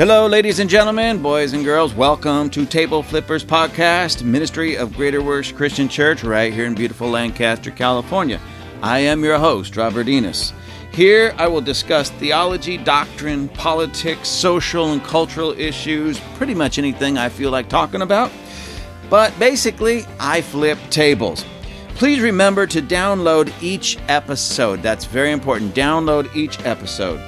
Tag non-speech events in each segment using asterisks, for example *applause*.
Hello, ladies and gentlemen, boys and girls. Welcome to Table Flippers Podcast, Ministry of Greater Works Christian Church, right here in beautiful Lancaster, California. I am your host, Robert Enos. Here I will discuss theology, doctrine, politics, social and cultural issues, pretty much anything I feel like talking about. But basically, I flip tables. Please remember to download each episode. That's very important. Download each episode.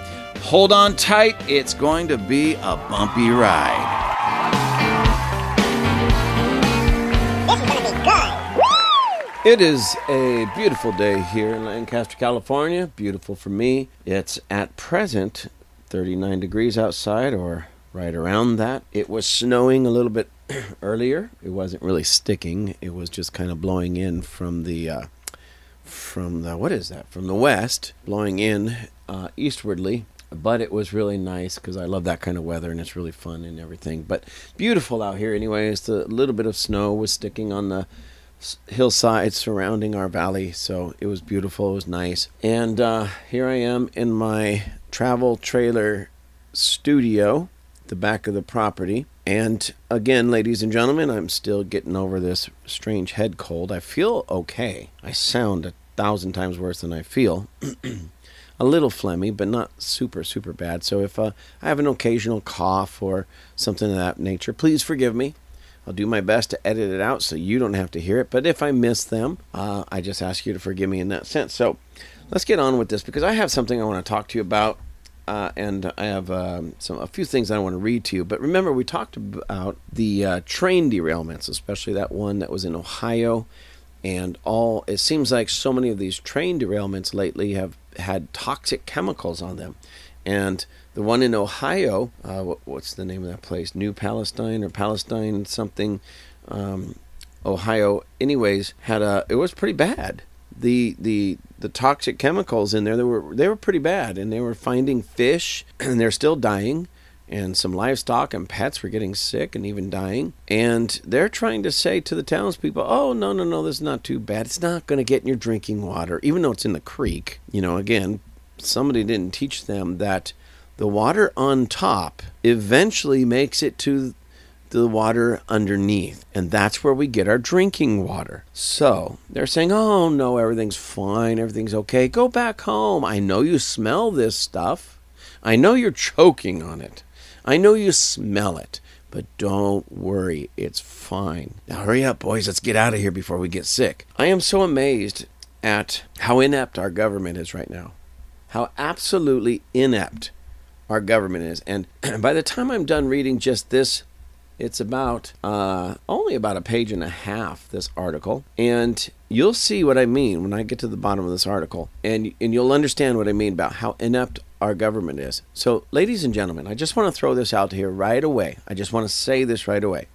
Hold on tight, it's going to be a bumpy ride. This is gonna be good. It is a beautiful day here in Lancaster, California. Beautiful for me. It's at present 39 degrees outside, or right around that. It was snowing a little bit *clears throat* earlier. It wasn't really sticking. It was just kind of blowing in from the uh, from the what is that? From the west, blowing in uh, eastwardly. But it was really nice because I love that kind of weather and it's really fun and everything. But beautiful out here, anyways. The little bit of snow was sticking on the hillside surrounding our valley, so it was beautiful. It was nice. And uh, here I am in my travel trailer studio, the back of the property. And again, ladies and gentlemen, I'm still getting over this strange head cold. I feel okay. I sound a thousand times worse than I feel. *clears throat* a little phlegmy, but not super, super bad. So if uh, I have an occasional cough or something of that nature, please forgive me. I'll do my best to edit it out so you don't have to hear it. But if I miss them, uh, I just ask you to forgive me in that sense. So let's get on with this because I have something I want to talk to you about. Uh, and I have um, some a few things I want to read to you. But remember, we talked about the uh, train derailments, especially that one that was in Ohio, and all. It seems like so many of these train derailments lately have had toxic chemicals on them, and the one in Ohio, uh, what, what's the name of that place? New Palestine or Palestine something, um, Ohio. Anyways, had a. It was pretty bad. The the the toxic chemicals in there they were they were pretty bad, and they were finding fish, *clears throat* and they're still dying. And some livestock and pets were getting sick and even dying. And they're trying to say to the townspeople, oh, no, no, no, this is not too bad. It's not going to get in your drinking water, even though it's in the creek. You know, again, somebody didn't teach them that the water on top eventually makes it to the water underneath. And that's where we get our drinking water. So they're saying, oh, no, everything's fine. Everything's okay. Go back home. I know you smell this stuff. I know you're choking on it. I know you smell it. But don't worry, it's fine. Now hurry up, boys. Let's get out of here before we get sick. I am so amazed at how inept our government is right now. How absolutely inept our government is. And *clears throat* by the time I'm done reading just this, it's about uh, only about a page and a half, this article. And you'll see what I mean when I get to the bottom of this article. And, and you'll understand what I mean about how inept our government is. So, ladies and gentlemen, I just want to throw this out here right away. I just want to say this right away.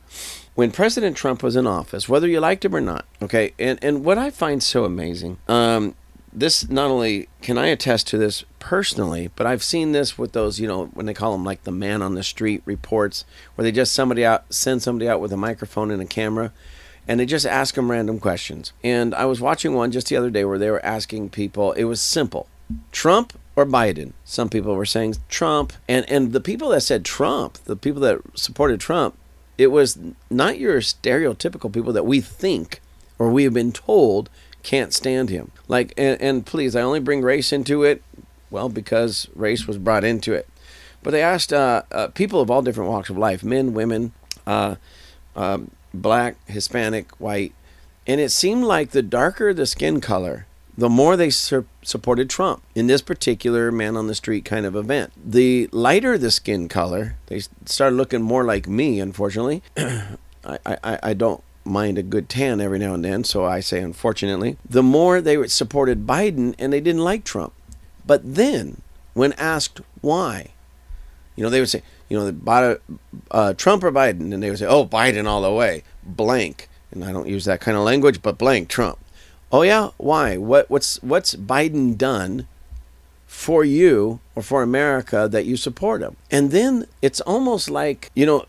When President Trump was in office, whether you liked him or not, okay, and, and what I find so amazing, um, this not only can I attest to this personally, but I've seen this with those, you know, when they call them like the man on the street reports, where they just somebody out send somebody out with a microphone and a camera, and they just ask them random questions. And I was watching one just the other day where they were asking people. It was simple: Trump or Biden. Some people were saying Trump, and and the people that said Trump, the people that supported Trump, it was not your stereotypical people that we think or we have been told can't stand him. Like, and, and please, I only bring race into it, well, because race was brought into it. But they asked uh, uh, people of all different walks of life men, women, uh, um, black, Hispanic, white. And it seemed like the darker the skin color, the more they su- supported Trump in this particular man on the street kind of event. The lighter the skin color, they started looking more like me, unfortunately. *clears throat* I, I, I don't mind a good tan every now and then, so I say unfortunately. The more they supported Biden and they didn't like Trump. But then, when asked why, you know, they would say, you know, uh, Trump or Biden, and they would say, oh, Biden all the way, blank. And I don't use that kind of language, but blank Trump. Oh yeah, why? What what's what's Biden done for you or for America that you support him? And then it's almost like you know,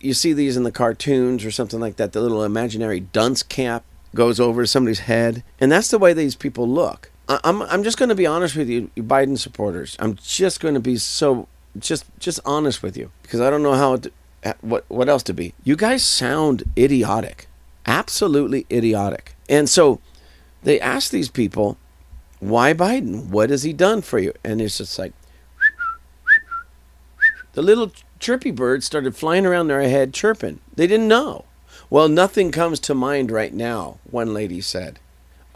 you see these in the cartoons or something like that. The little imaginary dunce cap goes over somebody's head, and that's the way these people look. I'm I'm just going to be honest with you, you Biden supporters. I'm just going to be so just just honest with you because I don't know how to, uh, what what else to be. You guys sound idiotic, absolutely idiotic. And so they ask these people, "Why Biden? What has he done for you?" And it's just like the little chirpy birds started flying around their head chirping. They didn't know. Well, nothing comes to mind right now, one lady said.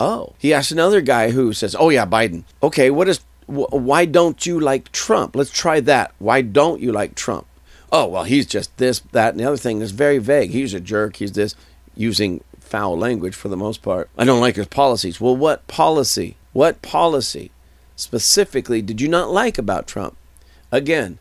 Oh. He asked another guy who says, Oh, yeah, Biden. Okay, what is, wh- why don't you like Trump? Let's try that. Why don't you like Trump? Oh, well, he's just this, that, and the other thing is very vague. He's a jerk. He's this, using foul language for the most part. I don't like his policies. Well, what policy? What policy specifically did you not like about Trump? Again,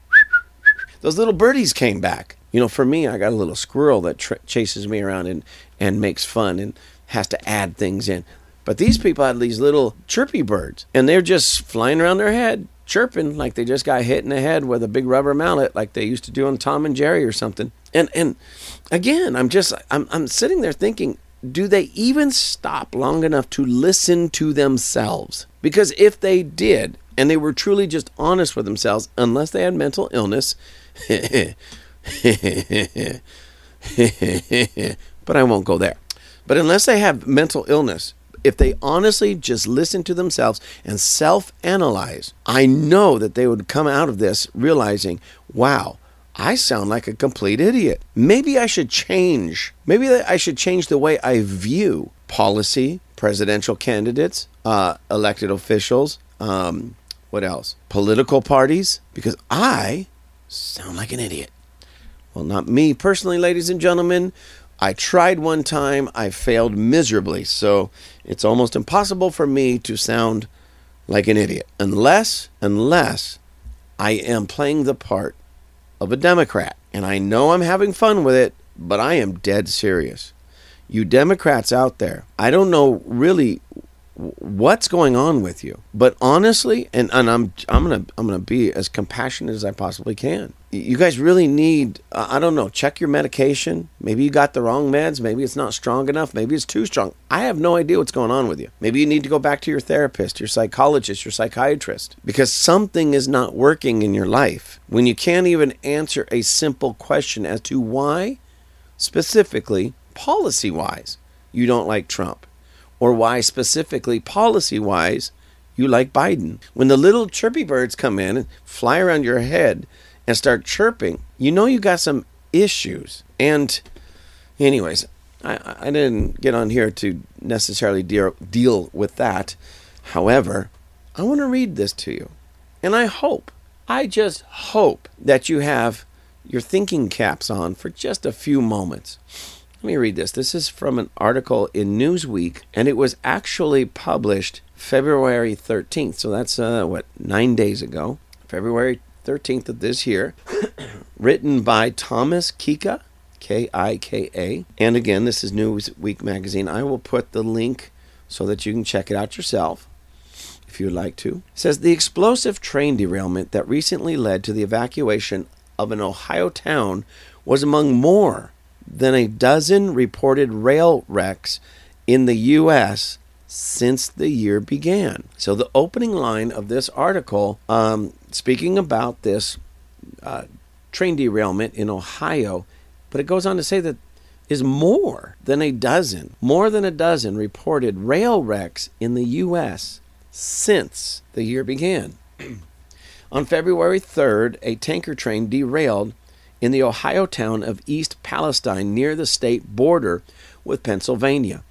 those little birdies came back. You know, for me, I got a little squirrel that tr- chases me around and, and makes fun and has to add things in. But these people had these little chirpy birds, and they're just flying around their head, chirping like they just got hit in the head with a big rubber mallet, like they used to do on Tom and Jerry or something. And and again, I'm just I'm I'm sitting there thinking, do they even stop long enough to listen to themselves? Because if they did, and they were truly just honest with themselves, unless they had mental illness, *laughs* but I won't go there. But unless they have mental illness, if they honestly just listen to themselves and self analyze, I know that they would come out of this realizing, wow, I sound like a complete idiot. Maybe I should change. Maybe I should change the way I view policy, presidential candidates, uh, elected officials, um, what else? Political parties, because I sound like an idiot. Well, not me personally, ladies and gentlemen. I tried one time, I failed miserably. So it's almost impossible for me to sound like an idiot unless unless I am playing the part of a Democrat. And I know I'm having fun with it, but I am dead serious. You Democrats out there, I don't know really what's going on with you. But honestly, and, and I'm I'm gonna I'm gonna be as compassionate as I possibly can. You guys really need I don't know check your medication. Maybe you got the wrong meds. Maybe it's not strong enough. Maybe it's too strong. I have no idea what's going on with you. Maybe you need to go back to your therapist, your psychologist, your psychiatrist because something is not working in your life when you can't even answer a simple question as to why, specifically policy wise, you don't like Trump or why specifically policy wise you like Biden. When the little chirpy birds come in and fly around your head and start chirping, you know you got some issues. And, anyways, I, I didn't get on here to necessarily deal, deal with that. However, I want to read this to you. And I hope, I just hope that you have your thinking caps on for just a few moments. Let me read this. This is from an article in Newsweek, and it was actually published February 13th. So that's, uh, what, nine days ago. February 13th of this year. *coughs* written by Thomas Kika, K I K A. And again, this is Newsweek magazine. I will put the link so that you can check it out yourself if you would like to. It says the explosive train derailment that recently led to the evacuation of an Ohio town was among more than a dozen reported rail wrecks in the U.S. since the year began. So, the opening line of this article, um, speaking about this uh, train derailment in Ohio, but it goes on to say that is more than a dozen, more than a dozen reported rail wrecks in the U.S. since the year began. *clears throat* on February 3rd, a tanker train derailed in the Ohio town of East Palestine near the state border with Pennsylvania.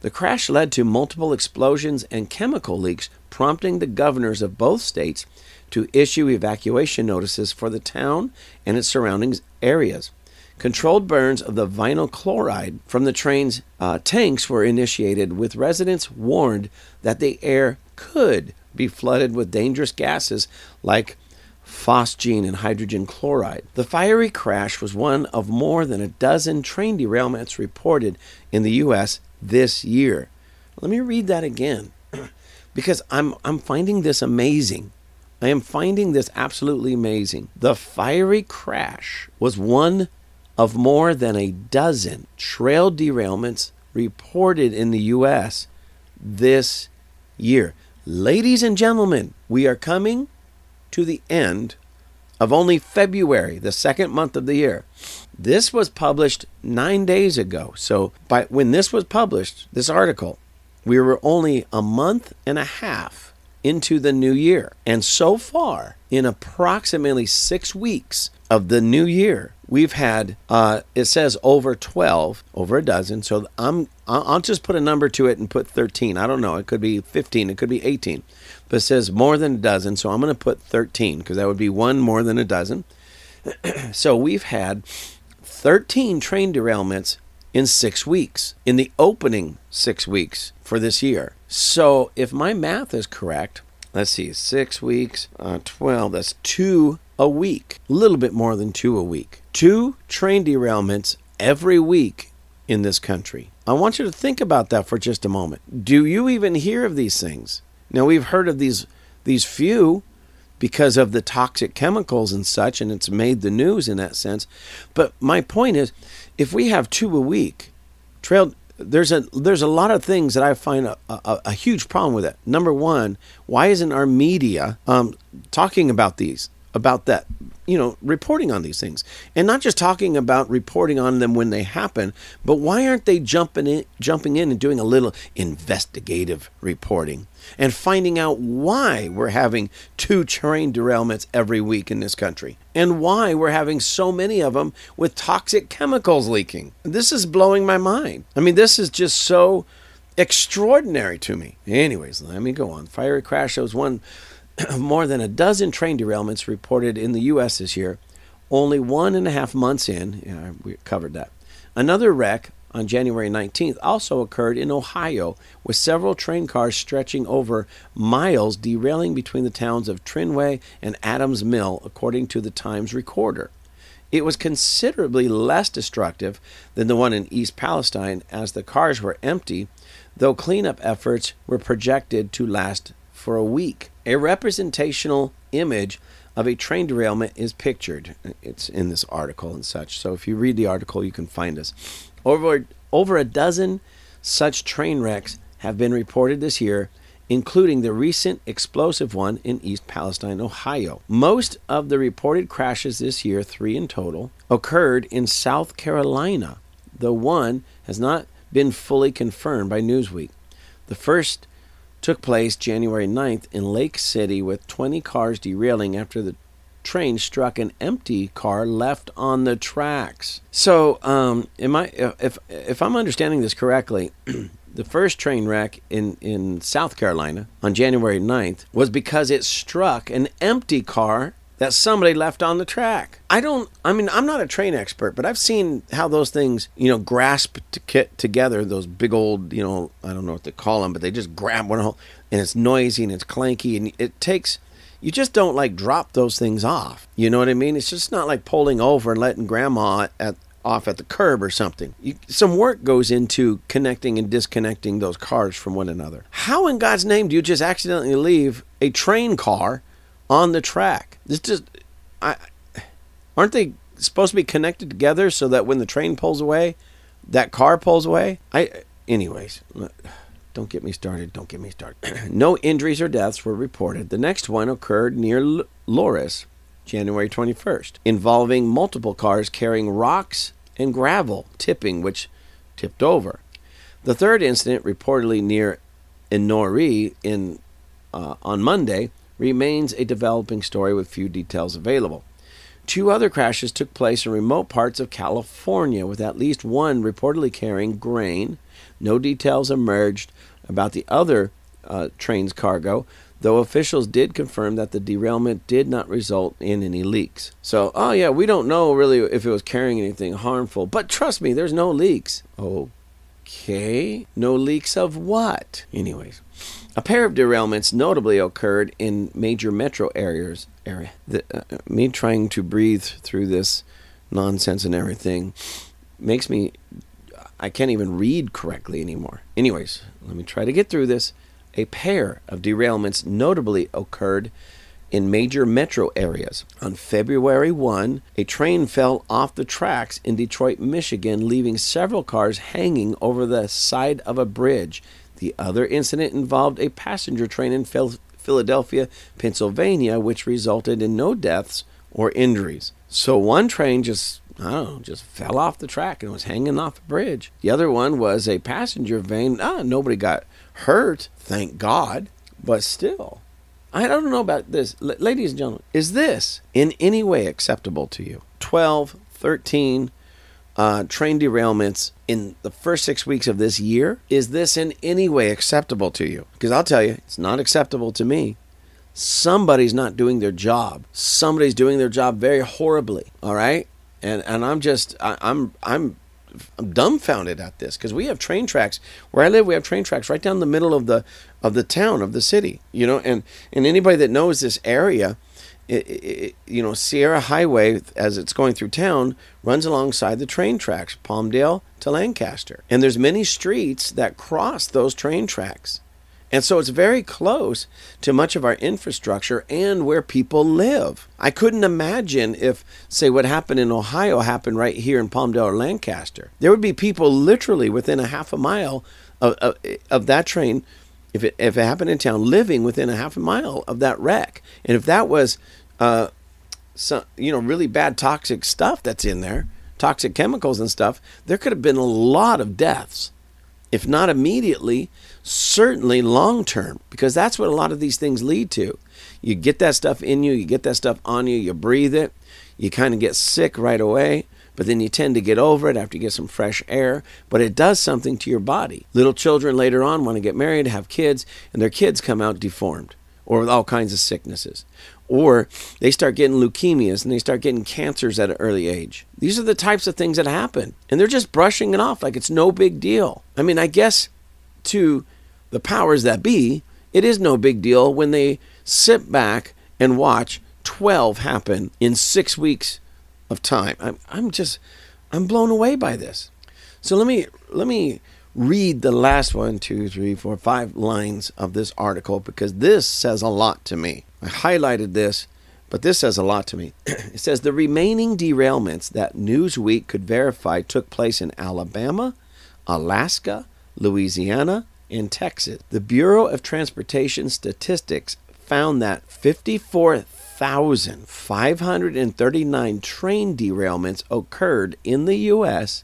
The crash led to multiple explosions and chemical leaks, prompting the governors of both states to issue evacuation notices for the town and its surrounding areas. Controlled burns of the vinyl chloride from the train's uh, tanks were initiated, with residents warned that the air could be flooded with dangerous gases like phosgene and hydrogen chloride. The fiery crash was one of more than a dozen train derailments reported in the U.S. this year. Let me read that again *clears throat* because I'm, I'm finding this amazing. I am finding this absolutely amazing. The fiery crash was one of more than a dozen trail derailments reported in the U.S. this year. Ladies and gentlemen, we are coming to the end of only February, the second month of the year. This was published nine days ago. So, by when this was published, this article, we were only a month and a half into the new year. And so far, in approximately six weeks of the new year, we've had, uh, it says over 12, over a dozen. So I'm, I'll just put a number to it and put 13. I don't know. It could be 15, it could be 18. But it says more than a dozen. So I'm going to put 13 because that would be one more than a dozen. *clears throat* so we've had 13 train derailments in six weeks, in the opening six weeks for this year. So if my math is correct, let's see, six weeks, uh, 12, that's two a week, a little bit more than two a week. Two train derailments every week in this country. I want you to think about that for just a moment. Do you even hear of these things? Now we've heard of these these few because of the toxic chemicals and such, and it's made the news in that sense. But my point is, if we have two a week, trail there's a there's a lot of things that I find a, a, a huge problem with it. Number one, why isn't our media um, talking about these, about that, you know, reporting on these things, and not just talking about reporting on them when they happen, but why aren't they jumping in, jumping in and doing a little investigative reporting and finding out why we're having two train derailments every week in this country and why we're having so many of them with toxic chemicals leaking? This is blowing my mind. I mean, this is just so extraordinary to me. Anyways, let me go on. Fiery crash shows one *clears throat* more than a dozen train derailments reported in the U.S. this year. Only one and a half months in, yeah, we covered that. Another wreck on January 19th also occurred in Ohio, with several train cars stretching over miles, derailing between the towns of Trinway and Adams Mill, according to the Times Recorder. It was considerably less destructive than the one in East Palestine, as the cars were empty, though cleanup efforts were projected to last for a week. A representational image of a train derailment is pictured. It's in this article and such. So if you read the article, you can find us. Over, over a dozen such train wrecks have been reported this year, including the recent explosive one in East Palestine, Ohio. Most of the reported crashes this year, three in total, occurred in South Carolina, though one has not been fully confirmed by Newsweek. The first took place January 9th in Lake City with 20 cars derailing after the train struck an empty car left on the tracks. So, um, am I if if I'm understanding this correctly, *clears throat* the first train wreck in in South Carolina on January 9th was because it struck an empty car that somebody left on the track. I don't I mean I'm not a train expert, but I've seen how those things, you know, grasp to get together those big old, you know, I don't know what they call them, but they just grab one and it's noisy and it's clanky and it takes you just don't like drop those things off. You know what I mean? It's just not like pulling over and letting grandma at off at the curb or something. You, some work goes into connecting and disconnecting those cars from one another. How in God's name do you just accidentally leave a train car on the track? This just I aren't they supposed to be connected together so that when the train pulls away, that car pulls away? I anyways, don't get me started. Don't get me started. *clears throat* no injuries or deaths were reported. The next one occurred near L- Loris, January 21st, involving multiple cars carrying rocks and gravel tipping, which tipped over. The third incident, reportedly near Enoree in uh, on Monday, remains a developing story with few details available. Two other crashes took place in remote parts of California, with at least one reportedly carrying grain. No details emerged about the other uh, train's cargo, though officials did confirm that the derailment did not result in any leaks. So, oh yeah, we don't know really if it was carrying anything harmful, but trust me, there's no leaks. Okay, no leaks of what? Anyways, a pair of derailments notably occurred in major metro areas. Area. The, uh, me trying to breathe through this nonsense and everything makes me I can't even read correctly anymore. Anyways, let me try to get through this. A pair of derailments notably occurred in major metro areas. On February 1, a train fell off the tracks in Detroit, Michigan, leaving several cars hanging over the side of a bridge. The other incident involved a passenger train in Philadelphia, Pennsylvania, which resulted in no deaths or injuries. So one train just I don't know, just fell off the track and was hanging off the bridge. The other one was a passenger van. Ah, nobody got hurt, thank God. But still, I don't know about this. L- ladies and gentlemen, is this in any way acceptable to you? 12, 13 uh, train derailments in the first six weeks of this year. Is this in any way acceptable to you? Because I'll tell you, it's not acceptable to me. Somebody's not doing their job. Somebody's doing their job very horribly. All right, and and I'm just I, I'm I'm I'm dumbfounded at this because we have train tracks where I live. We have train tracks right down the middle of the of the town of the city. You know, and and anybody that knows this area, it, it, you know, Sierra Highway as it's going through town runs alongside the train tracks, Palmdale to Lancaster, and there's many streets that cross those train tracks. And so it's very close to much of our infrastructure and where people live. I couldn't imagine if, say, what happened in Ohio happened right here in Palmdale or Lancaster. There would be people literally within a half a mile of, of, of that train, if it, if it happened in town, living within a half a mile of that wreck. And if that was, uh, some, you know, really bad toxic stuff that's in there, toxic chemicals and stuff, there could have been a lot of deaths if not immediately, certainly long term, because that's what a lot of these things lead to. You get that stuff in you, you get that stuff on you, you breathe it, you kind of get sick right away, but then you tend to get over it after you get some fresh air, but it does something to your body. Little children later on want to get married, have kids, and their kids come out deformed or with all kinds of sicknesses. Or they start getting leukemias and they start getting cancers at an early age. These are the types of things that happen. And they're just brushing it off like it's no big deal. I mean, I guess to the powers that be, it is no big deal when they sit back and watch 12 happen in six weeks of time. I'm, I'm just, I'm blown away by this. So let me, let me read the last one, two, three, four, five lines of this article because this says a lot to me. I highlighted this, but this says a lot to me. *clears throat* it says the remaining derailments that Newsweek could verify took place in Alabama, Alaska, Louisiana, and Texas. The Bureau of Transportation Statistics found that 54,539 train derailments occurred in the U.S.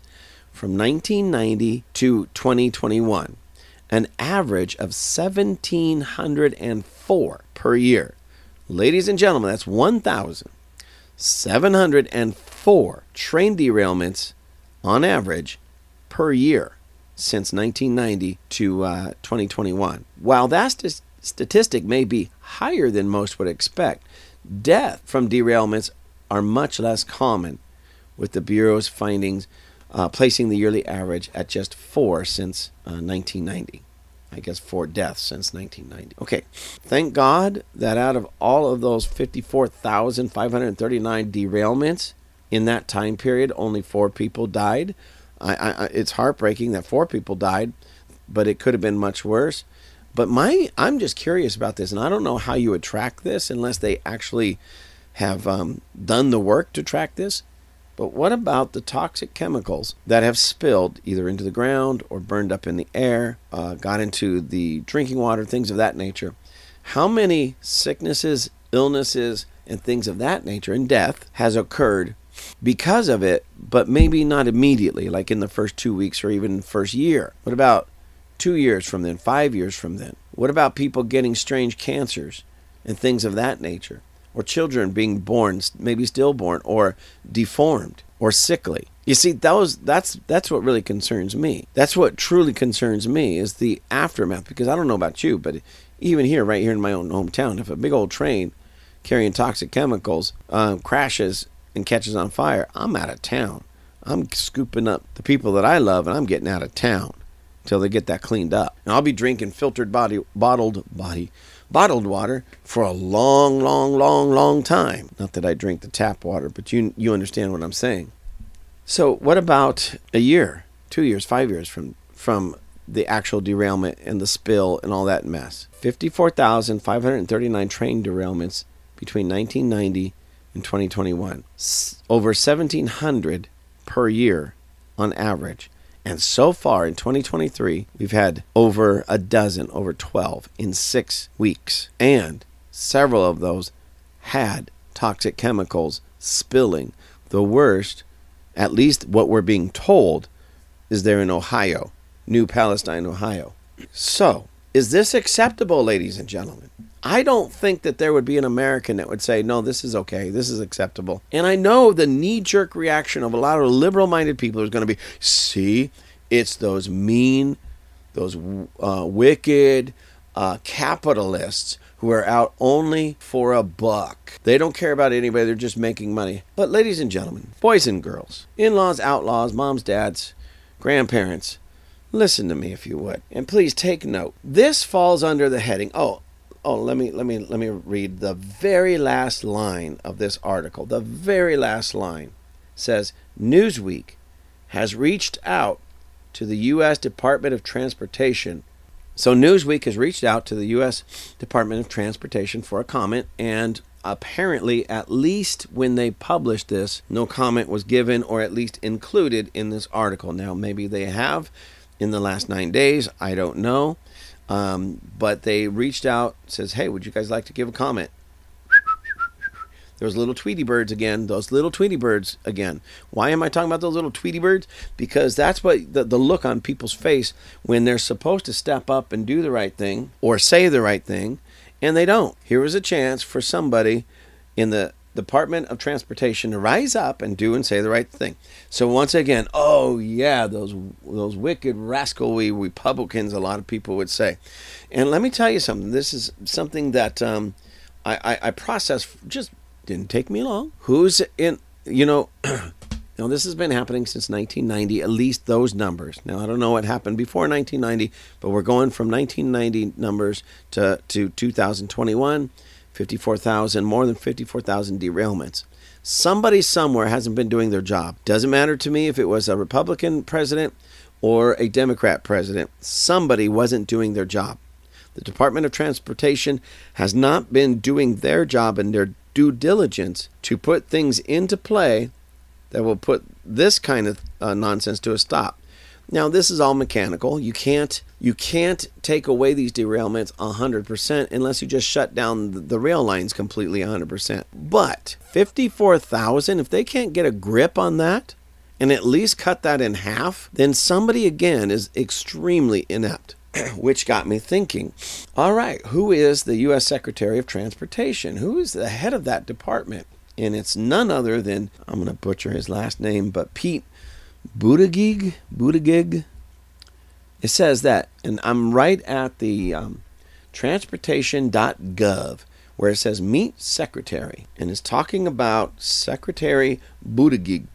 from 1990 to 2021, an average of 1,704 per year. Ladies and gentlemen, that's 1,704 train derailments on average per year since 1990 to uh, 2021. While that st- statistic may be higher than most would expect, death from derailments are much less common, with the Bureau's findings uh, placing the yearly average at just four since uh, 1990. I guess four deaths since 1990. Okay, thank God that out of all of those 54,539 derailments in that time period, only four people died. I, I, it's heartbreaking that four people died, but it could have been much worse. But my, I'm just curious about this, and I don't know how you would track this unless they actually have um, done the work to track this. But what about the toxic chemicals that have spilled either into the ground or burned up in the air, uh, got into the drinking water, things of that nature? How many sicknesses, illnesses, and things of that nature, and death has occurred because of it, but maybe not immediately, like in the first two weeks or even first year? What about two years from then, five years from then? What about people getting strange cancers and things of that nature? or children being born, maybe stillborn, or deformed, or sickly. You see, that was, that's that's what really concerns me. That's what truly concerns me is the aftermath. Because I don't know about you, but even here, right here in my own hometown, if a big old train carrying toxic chemicals um, crashes and catches on fire, I'm out of town. I'm scooping up the people that I love, and I'm getting out of town until they get that cleaned up. And I'll be drinking filtered body, bottled body, bottled water for a long, long, long, long time. Not that I drink the tap water, but you you understand what I'm saying. So, what about a year, two years, five years from from the actual derailment and the spill and all that mess? Fifty-four thousand five hundred thirty-nine train derailments between 1990 and 2021. Over 1,700 per year on average. And so far in 2023, we've had over a dozen, over 12 in six weeks. And several of those had toxic chemicals spilling. The worst, at least what we're being told, is there in Ohio, New Palestine, Ohio. So, is this acceptable, ladies and gentlemen? I don't think that there would be an American that would say, no, this is okay, this is acceptable. And I know the knee jerk reaction of a lot of liberal minded people is going to be, see, it's those mean, those uh, wicked uh, capitalists who are out only for a buck. They don't care about anybody, they're just making money. But, ladies and gentlemen, boys and girls, in laws, outlaws, moms, dads, grandparents, listen to me if you would. And please take note. This falls under the heading, oh, oh let me let me let me read the very last line of this article. The very last line says newsweek has reached out to the u.s department of transportation. So newsweek has reached out to the u.s department of transportation for a comment and apparently at least when they published this no comment was given or at least included in this article. Now maybe they have in the last nine days. I don't know um, but they reached out, says, "Hey, would you guys like to give a comment?" Those little Tweety birds again. Those little Tweety birds again. Why am I talking about those little Tweety birds? Because that's what the, the look on people's face when they're supposed to step up and do the right thing or say the right thing, and they don't. Here was a chance for somebody in the Department of Transportation to rise up and do and say the right thing. So once again, oh yeah, those those wicked rascally Republicans, a lot of people would say. And let me tell you something. This is something that um, I, I, I processed. Just didn't take me long. Who's in? You know. *clears throat* Now, this has been happening since 1990, at least those numbers. Now, I don't know what happened before 1990, but we're going from 1990 numbers to, to 2021. 54,000, more than 54,000 derailments. Somebody somewhere hasn't been doing their job. Doesn't matter to me if it was a Republican president or a Democrat president. Somebody wasn't doing their job. The Department of Transportation has not been doing their job and their due diligence to put things into play that will put this kind of uh, nonsense to a stop. Now this is all mechanical. You can't you can't take away these derailments 100% unless you just shut down the rail lines completely 100%. But 54,000 if they can't get a grip on that and at least cut that in half, then somebody again is extremely inept. *clears throat* Which got me thinking, all right, who is the U.S. Secretary of Transportation? Who is the head of that department? And it's none other than, I'm going to butcher his last name, but Pete Buttigieg, Buttigieg. It says that, and I'm right at the um, transportation.gov where it says meet secretary, and it's talking about Secretary Buttigieg,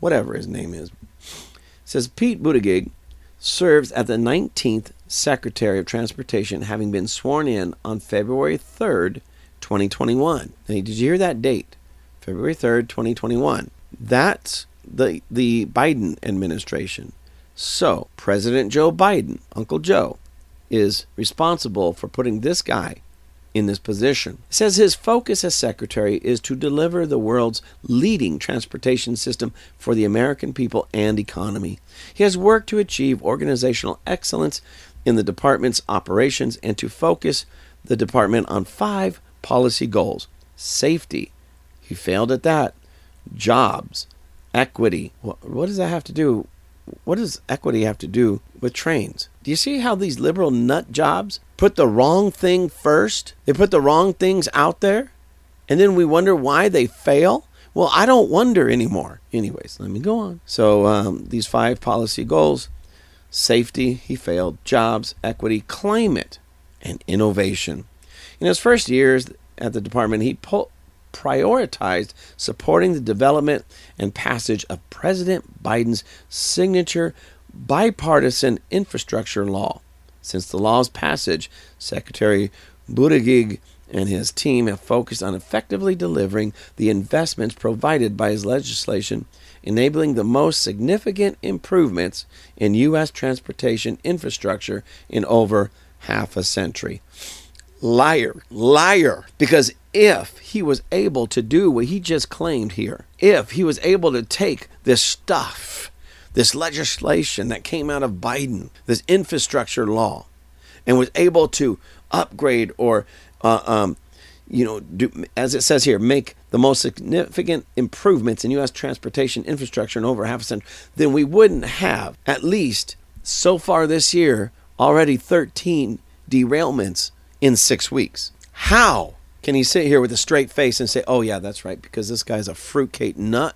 whatever his name is. It says Pete Buttigieg serves as the 19th Secretary of Transportation, having been sworn in on February 3rd, 2021. Now, did you hear that date? February 3rd, 2021. That's the the Biden administration. So, President Joe Biden, Uncle Joe, is responsible for putting this guy in this position. It says his focus as secretary is to deliver the world's leading transportation system for the American people and economy. He has worked to achieve organizational excellence in the department's operations and to focus the department on five policy goals safety, he failed at that, jobs, equity. What, what does that have to do? What does equity have to do with trains? Do you see how these liberal nut jobs put the wrong thing first? They put the wrong things out there, and then we wonder why they fail. Well, I don't wonder anymore. Anyways, let me go on. So, um, these five policy goals safety, he failed, jobs, equity, climate, and innovation. In his first years at the department, he pulled prioritized supporting the development and passage of President Biden's signature bipartisan infrastructure law. Since the law's passage, Secretary Buttigieg and his team have focused on effectively delivering the investments provided by his legislation, enabling the most significant improvements in U.S. transportation infrastructure in over half a century. Liar, liar. Because if he was able to do what he just claimed here, if he was able to take this stuff, this legislation that came out of Biden, this infrastructure law, and was able to upgrade or uh, um, you know, do, as it says here, make the most significant improvements in U.S. transportation infrastructure in over half a century, then we wouldn't have, at least so far this year, already 13 derailments in six weeks. How can he sit here with a straight face and say, oh, yeah, that's right, because this guy's a fruitcake nut?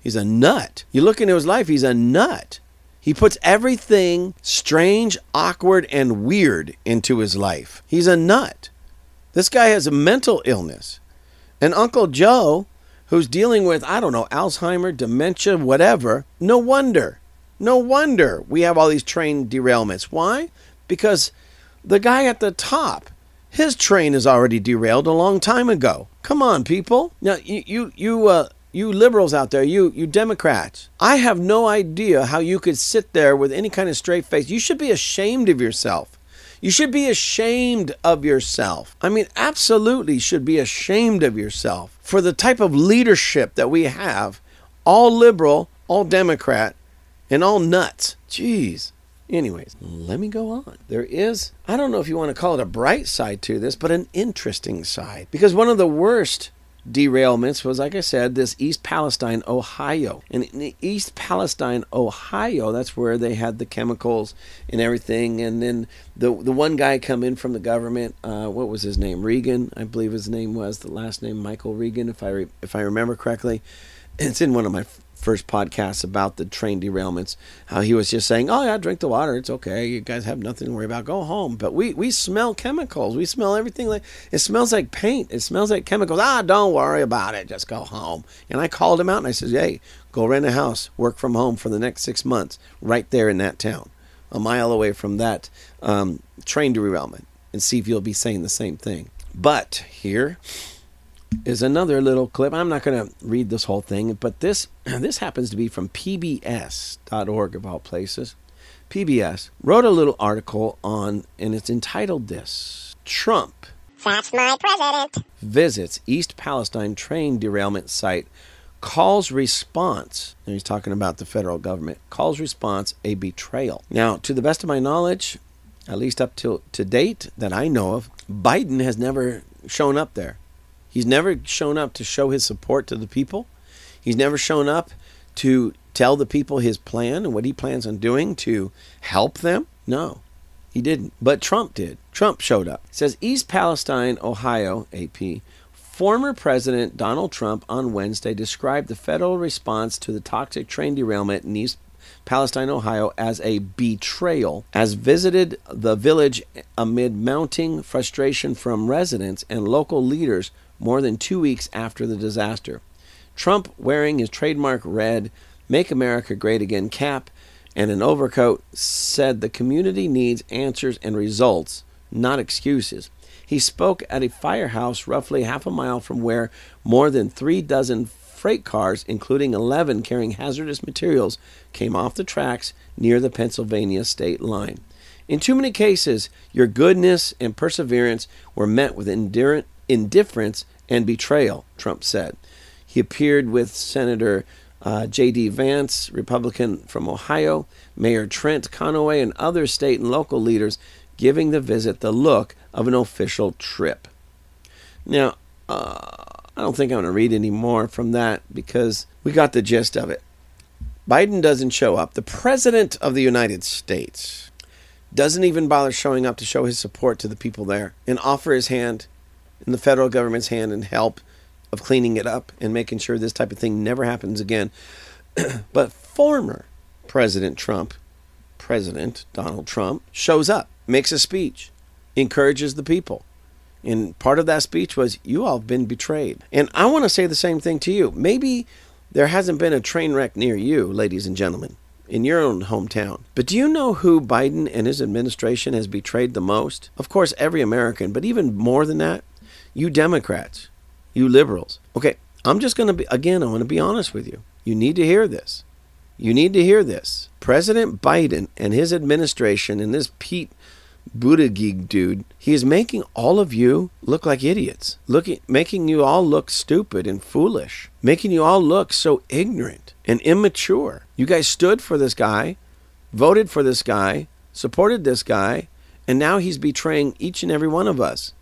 He's a nut. You look into his life, he's a nut. He puts everything strange, awkward, and weird into his life. He's a nut. This guy has a mental illness. And Uncle Joe, who's dealing with, I don't know, Alzheimer, dementia, whatever, no wonder. No wonder we have all these train derailments. Why? Because the guy at the top, his train is already derailed a long time ago. Come on, people. Now, you, you, you, uh, you liberals out there, you you Democrats, I have no idea how you could sit there with any kind of straight face. You should be ashamed of yourself. You should be ashamed of yourself. I mean, absolutely should be ashamed of yourself for the type of leadership that we have, all liberal, all Democrat, and all nuts. Jeez. Anyways, let me go on. There is, I don't know if you want to call it a bright side to this, but an interesting side. Because one of the worst derailments was, like I said, this East Palestine, Ohio. And in East Palestine, Ohio, that's where they had the chemicals and everything. And then the the one guy come in from the government. Uh, what was his name? Regan, I believe his name was the last name Michael Regan, if I re, if I remember correctly. It's in one of my first podcast about the train derailments, how he was just saying, "Oh yeah, drink the water. It's okay. You guys have nothing to worry about. Go home." But we we smell chemicals. We smell everything like it smells like paint. It smells like chemicals. Ah, don't worry about it. Just go home. And I called him out and I said, "Hey, go rent a house, work from home for the next six months, right there in that town, a mile away from that um, train derailment, and see if you'll be saying the same thing." But here is another little clip. I'm not going to read this whole thing, but this *clears throat* this happens to be from PBS.org of all places. PBS wrote a little article on, and it's entitled "This Trump." That's my president. Visits East Palestine train derailment site, calls response. And he's talking about the federal government. Calls response a betrayal. Now, to the best of my knowledge, at least up to to date that I know of, Biden has never shown up there. He's never shown up to show his support to the people. He's never shown up to tell the people his plan and what he plans on doing to help them. No, he didn't. But Trump did. Trump showed up. It says East Palestine, Ohio, AP. Former President Donald Trump on Wednesday described the federal response to the toxic train derailment in East Palestine, Ohio, as a betrayal, as visited the village amid mounting frustration from residents and local leaders more than two weeks after the disaster. Trump, wearing his trademark red Make America Great Again cap and an overcoat, said the community needs answers and results, not excuses. He spoke at a firehouse roughly half a mile from where more than three dozen freight cars, including 11 carrying hazardous materials, came off the tracks near the Pennsylvania state line. In too many cases, your goodness and perseverance were met with indifference and betrayal, Trump said. He appeared with Senator uh, J.D. Vance, Republican from Ohio, Mayor Trent Conaway, and other state and local leaders, giving the visit the look of an official trip. Now, uh, I don't think I'm going to read any more from that because we got the gist of it. Biden doesn't show up. The President of the United States doesn't even bother showing up to show his support to the people there and offer his hand in the federal government's hand and help of cleaning it up and making sure this type of thing never happens again. *clears throat* but former President Trump, President Donald Trump, shows up, makes a speech, encourages the people. And part of that speech was, You all have been betrayed. And I want to say the same thing to you. Maybe there hasn't been a train wreck near you, ladies and gentlemen, in your own hometown. But do you know who Biden and his administration has betrayed the most? Of course, every American, but even more than that, you Democrats, you liberals. Okay, I'm just going to be, again, I want to be honest with you. You need to hear this. You need to hear this. President Biden and his administration and this Pete Buttigieg dude, he is making all of you look like idiots, looking, making you all look stupid and foolish, making you all look so ignorant and immature. You guys stood for this guy, voted for this guy, supported this guy, and now he's betraying each and every one of us.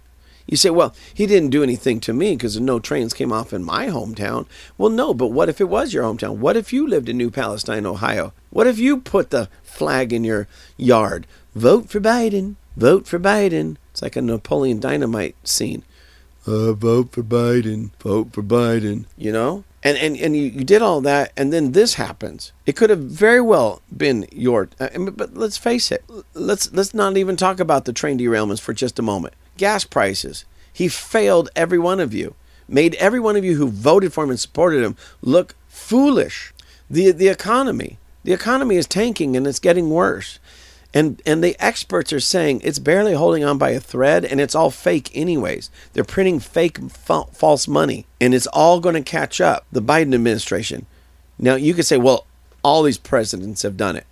You say, well, he didn't do anything to me because no trains came off in my hometown. Well, no, but what if it was your hometown? What if you lived in New Palestine, Ohio? What if you put the flag in your yard? Vote for Biden. Vote for Biden. It's like a Napoleon Dynamite scene. Uh, vote for Biden. Vote for Biden. You know? And, and, and you, you did all that, and then this happens. It could have very well been your. Uh, but let's face it. Let's let's not even talk about the train derailments for just a moment gas prices. He failed every one of you, made every one of you who voted for him and supported him look foolish. The, the economy, the economy is tanking and it's getting worse. And, and the experts are saying it's barely holding on by a thread and it's all fake, anyways. They're printing fake fa- false money and it's all going to catch up. The Biden administration. Now, you could say, well, all these presidents have done it.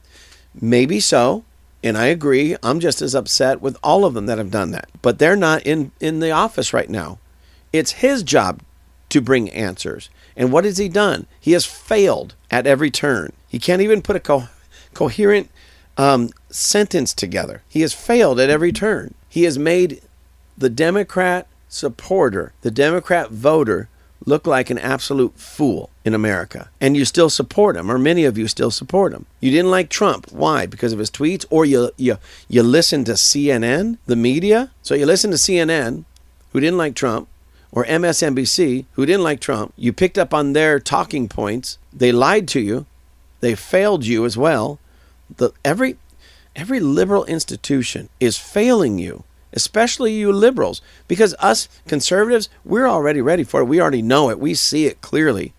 Maybe so. And I agree. I'm just as upset with all of them that have done that. But they're not in, in the office right now. It's his job to bring answers. And what has he done? He has failed at every turn. He can't even put a co- coherent um, sentence together. He has failed at every turn. He has made the Democrat supporter, the Democrat voter, look like an absolute fool in America. And you still support him, or many of you still support him. You didn't like Trump. Why? Because of his tweets? Or you you you listen to CNN, the media? So you listen to CNN, who didn't like Trump, or MSNBC, who didn't like Trump. You picked up on their talking points. They lied to you. They failed you as well. The every every liberal institution is failing you especially you liberals, because us conservatives, we're already ready for it. We already know it. We see it clearly.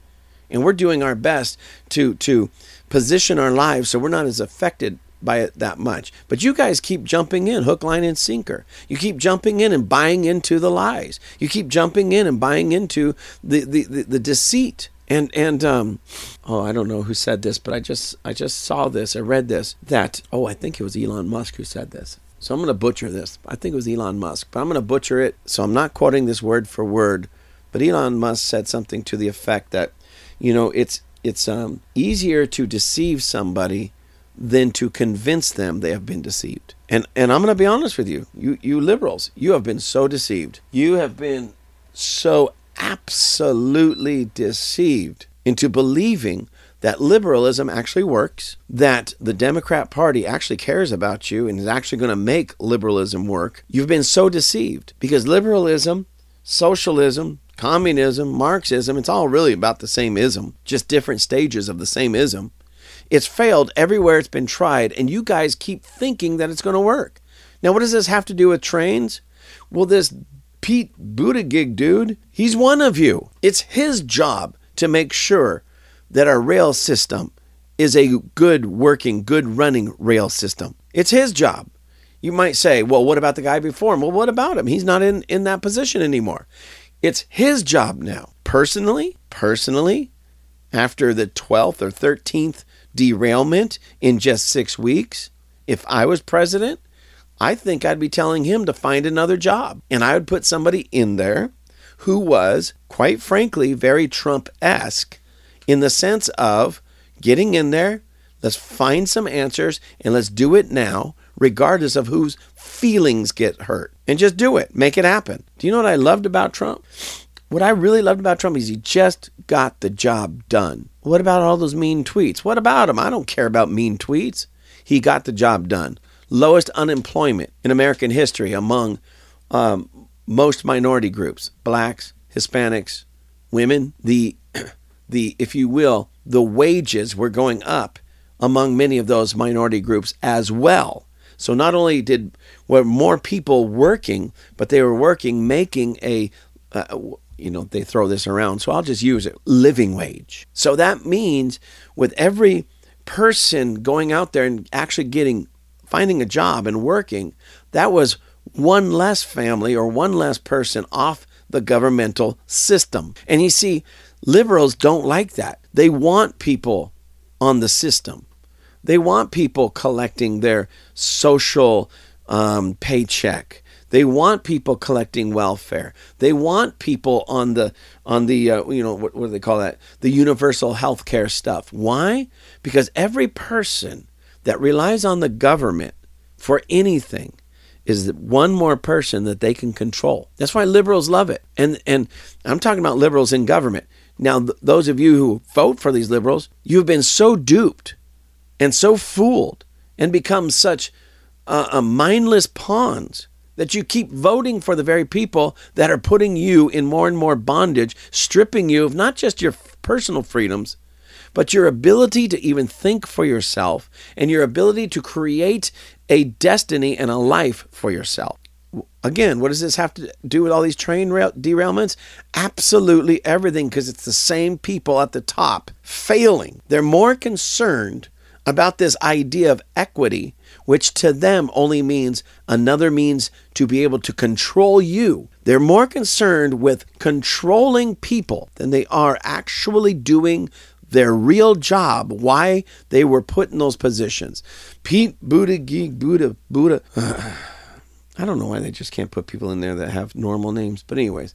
And we're doing our best to to position our lives so we're not as affected by it that much. But you guys keep jumping in, hook, line, and sinker. You keep jumping in and buying into the lies. You keep jumping in and buying into the the, the, the deceit. And and um, oh, I don't know who said this, but I just I just saw this. I read this that oh, I think it was Elon Musk who said this. So I'm going to butcher this. I think it was Elon Musk, but I'm going to butcher it. So I'm not quoting this word for word, but Elon Musk said something to the effect that, you know, it's it's um, easier to deceive somebody than to convince them they have been deceived. And and I'm going to be honest with you, you you liberals, you have been so deceived. You have been so absolutely deceived into believing that liberalism actually works, that the Democrat Party actually cares about you and is actually going to make liberalism work, you've been so deceived because liberalism, socialism, communism, Marxism, it's all really about the same ism, just different stages of the same ism. It's failed everywhere it's been tried, and you guys keep thinking that it's going to work. Now, what does this have to do with trains? Well, this Pete Buttigieg dude, he's one of you. It's his job to make sure that our rail system is a good working, good running rail system. It's his job. You might say, well, what about the guy before him? Well, what about him? He's not in, in that position anymore. It's his job now. Personally, personally, after the 12th or 13th derailment in just six weeks, if I was president, I think I'd be telling him to find another job. And I would put somebody in there who was, quite frankly, very Trump esque in the sense of getting in there, let's find some answers and let's do it now, regardless of whose feelings get hurt. And just do it, make it happen. Do you know what I loved about Trump? What I really loved about Trump is he just got the job done. What about all those mean tweets? What about him? I don't care about mean tweets. He got the job done. Lowest unemployment in American history among um, most minority groups blacks, Hispanics, women. The the, if you will, the wages were going up among many of those minority groups as well. So not only did were more people working, but they were working making a uh, you know they throw this around so i'll just use it living wage so that means with every person going out there and actually getting finding a job and working that was one less family or one less person off the governmental system and you see Liberals don't like that. They want people on the system. They want people collecting their social um, paycheck. They want people collecting welfare. They want people on the on the uh, you know what, what do they call that? The universal health care stuff. Why? Because every person that relies on the government for anything is one more person that they can control. That's why liberals love it. And and I'm talking about liberals in government. Now, th- those of you who vote for these liberals, you've been so duped and so fooled and become such uh, mindless pawns that you keep voting for the very people that are putting you in more and more bondage, stripping you of not just your personal freedoms, but your ability to even think for yourself and your ability to create a destiny and a life for yourself. Again, what does this have to do with all these train rail- derailments? Absolutely everything, because it's the same people at the top failing. They're more concerned about this idea of equity, which to them only means another means to be able to control you. They're more concerned with controlling people than they are actually doing their real job, why they were put in those positions. Pete Buttigieg, Buddha, Buddha. *sighs* *sighs* *sighs* I don't know why they just can't put people in there that have normal names. But anyways,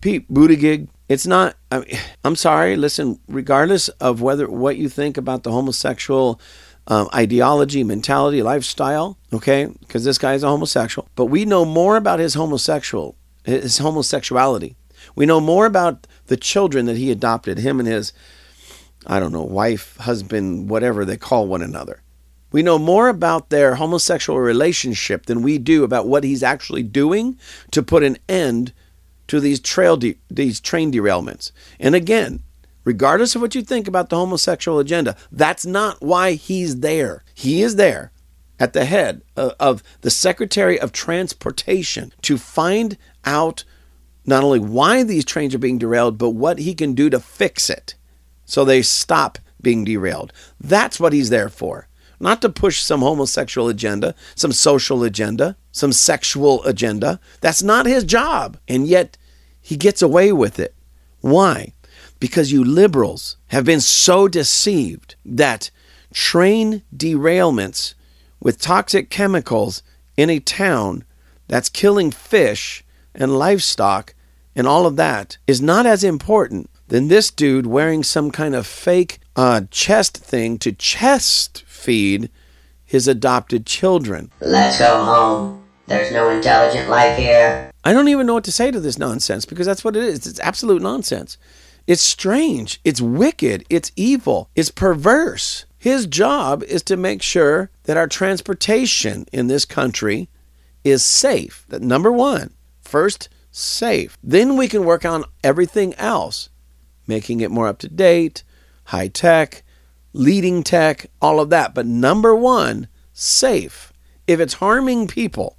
Pete Buttigieg. It's not. I mean, I'm sorry. Listen, regardless of whether what you think about the homosexual um, ideology, mentality, lifestyle, okay, because this guy is a homosexual, but we know more about his homosexual, his homosexuality. We know more about the children that he adopted, him and his I don't know, wife, husband, whatever they call one another. We know more about their homosexual relationship than we do about what he's actually doing to put an end to these trail de- these train derailments. And again, regardless of what you think about the homosexual agenda, that's not why he's there. He is there at the head of, of the Secretary of Transportation to find out not only why these trains are being derailed, but what he can do to fix it so they stop being derailed. That's what he's there for. Not to push some homosexual agenda, some social agenda, some sexual agenda. That's not his job. And yet he gets away with it. Why? Because you liberals have been so deceived that train derailments with toxic chemicals in a town that's killing fish and livestock and all of that is not as important than this dude wearing some kind of fake uh, chest thing to chest feed his adopted children. Let's go home. There's no intelligent life here. I don't even know what to say to this nonsense because that's what it is. It's absolute nonsense. It's strange. It's wicked. It's evil. It's perverse. His job is to make sure that our transportation in this country is safe. That number one, first, safe. Then we can work on everything else making it more up to date, high tech, leading tech, all of that. But number one, safe. If it's harming people,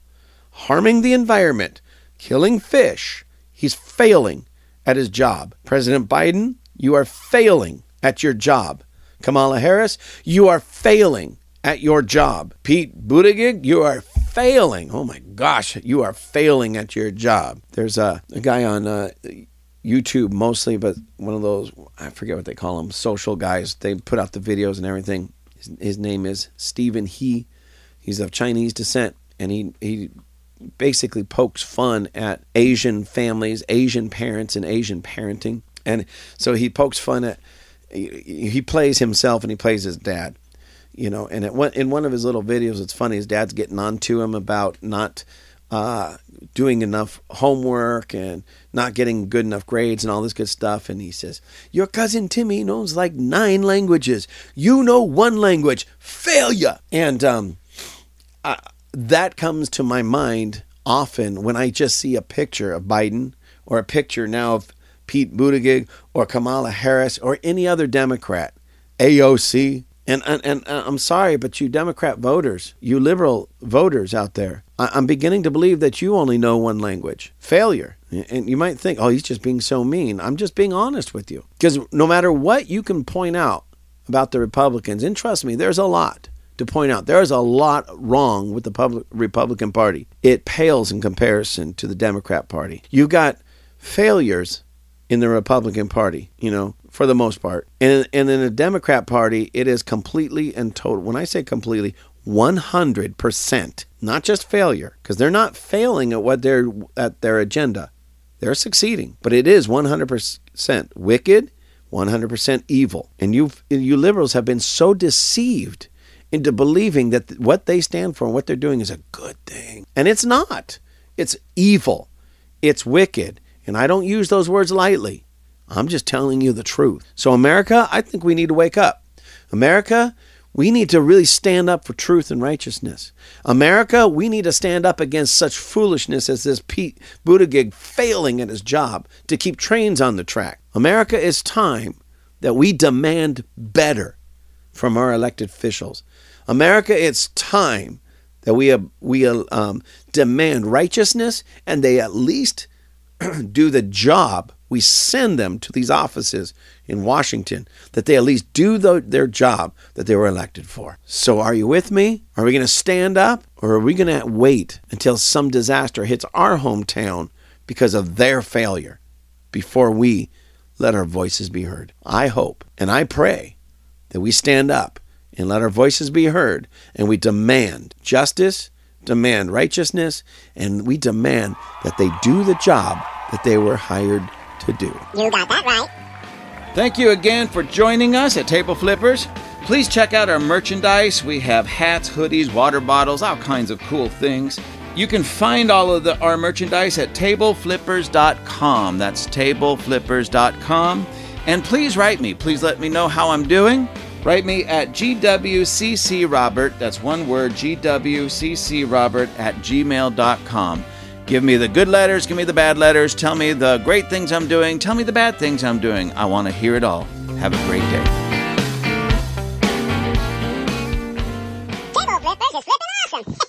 harming the environment, killing fish, he's failing at his job. President Biden, you are failing at your job. Kamala Harris, you are failing at your job. Pete Buttigieg, you are failing. Oh my gosh, you are failing at your job. There's a, a guy on uh, YouTube mostly, but one of those I forget what they call them, social guys. They put out the videos and everything. His, his name is Steven He. He's of Chinese descent, and he he basically pokes fun at Asian families, Asian parents, and Asian parenting. And so he pokes fun at. He, plays himself and he plays his dad, you know. And it went in one of his little videos. It's funny. His dad's getting on to him about not uh, doing enough homework and not getting good enough grades and all this good stuff. And he says, Your cousin Timmy knows like nine languages. You know one language. Failure. And um, I, that comes to my mind often when I just see a picture of Biden or a picture now of Pete Buttigieg or Kamala Harris or any other Democrat, AOC. And, and, and uh, I'm sorry, but you Democrat voters, you liberal voters out there, I'm beginning to believe that you only know one language failure. And you might think, oh, he's just being so mean. I'm just being honest with you. Because no matter what you can point out about the Republicans, and trust me, there's a lot to point out. There's a lot wrong with the public, Republican Party. It pales in comparison to the Democrat Party. You've got failures in the Republican Party, you know, for the most part. And, and in the Democrat Party, it is completely and total. When I say completely, 100%, not just failure, because they're not failing at what they're at their agenda. They're succeeding, but it is 100% wicked, 100% evil. And you you liberals have been so deceived into believing that what they stand for and what they're doing is a good thing. And it's not. It's evil. It's wicked. And I don't use those words lightly. I'm just telling you the truth. So, America, I think we need to wake up. America, we need to really stand up for truth and righteousness. America, we need to stand up against such foolishness as this Pete Buttigieg failing at his job to keep trains on the track. America, it's time that we demand better from our elected officials. America, it's time that we uh, we uh, um, demand righteousness and they at least *clears throat* do the job. We send them to these offices in Washington that they at least do the, their job that they were elected for. So, are you with me? Are we going to stand up or are we going to wait until some disaster hits our hometown because of their failure before we let our voices be heard? I hope and I pray that we stand up and let our voices be heard and we demand justice, demand righteousness, and we demand that they do the job that they were hired to do. You got that right. Thank you again for joining us at Table Flippers. Please check out our merchandise. We have hats, hoodies, water bottles, all kinds of cool things. You can find all of the, our merchandise at tableflippers.com. That's tableflippers.com. And please write me. Please let me know how I'm doing. Write me at gwccrobert, that's one word, gwccrobert at gmail.com. Give me the good letters, give me the bad letters, tell me the great things I'm doing, tell me the bad things I'm doing. I want to hear it all. Have a great day. Table Flippers is flipping awesome. *laughs*